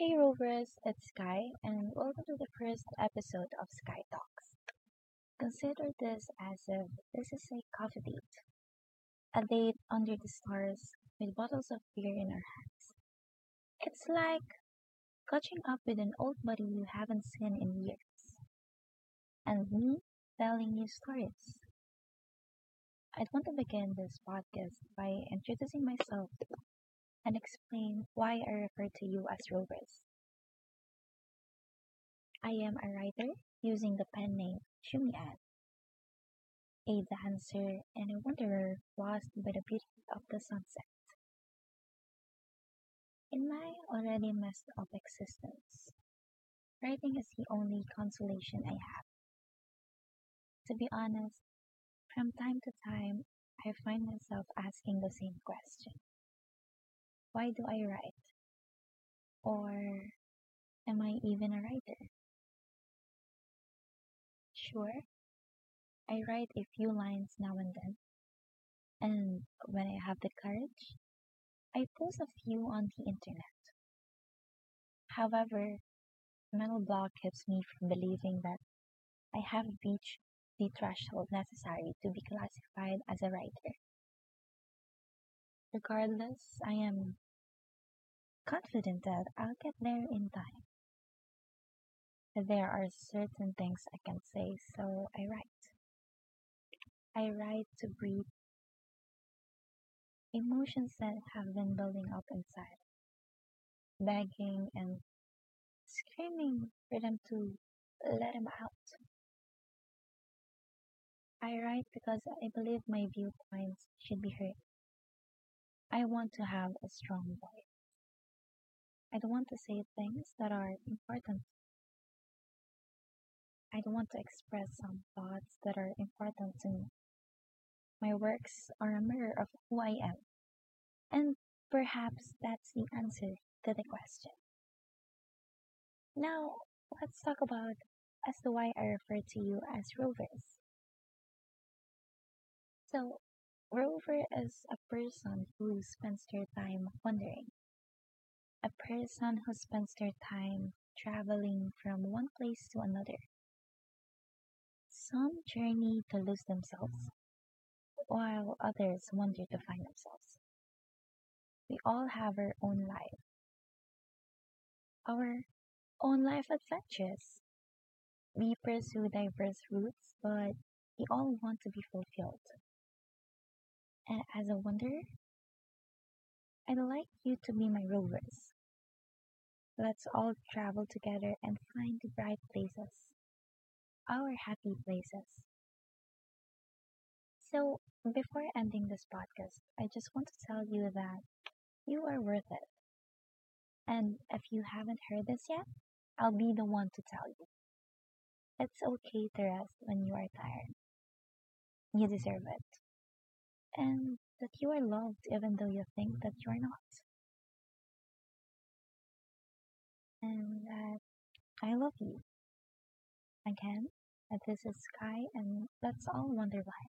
Hey Rovers, it's Sky, and welcome to the first episode of Sky Talks. Consider this as if this is a coffee date, a date under the stars with bottles of beer in our hands. It's like catching up with an old buddy you haven't seen in years, and me telling you stories. I'd want to begin this podcast by introducing myself and explain why I refer to you as Rovers. I am a writer using the pen name Shumi Ann, a dancer and a wanderer lost by the beauty of the sunset. In my already messed up existence, writing is the only consolation I have. To be honest, from time to time, I find myself asking the same question Why do I write? Or am I even a writer? Sure, I write a few lines now and then, and when I have the courage, I post a few on the internet. However, mental block keeps me from believing that I have reached the threshold necessary to be classified as a writer. Regardless, I am confident that I'll get there in time. There are certain things I can say, so I write. I write to breathe emotions that have been building up inside, begging and screaming for them to let them out. I write because I believe my viewpoints should be heard. I want to have a strong voice. I don't want to say things that are important. I don't want to express some thoughts that are important to me. My works are a mirror of who I am, and perhaps that's the answer to the question. Now, let's talk about as to why I refer to you as rovers. So, rover is a person who spends their time wandering, a person who spends their time traveling from one place to another. Some journey to lose themselves, while others wander to find themselves. We all have our own life, our own life adventures. We pursue diverse routes, but we all want to be fulfilled. And as a wanderer, I'd like you to be my rovers. Let's all travel together and find the bright places, our happy places. So, before ending this podcast, I just want to tell you that you are worth it. And if you haven't heard this yet, I'll be the one to tell you. It's okay to rest when you are tired. You deserve it. And that you are loved even though you think that you are not. And that I love you. Again, this is Sky and let's all Wander Wide.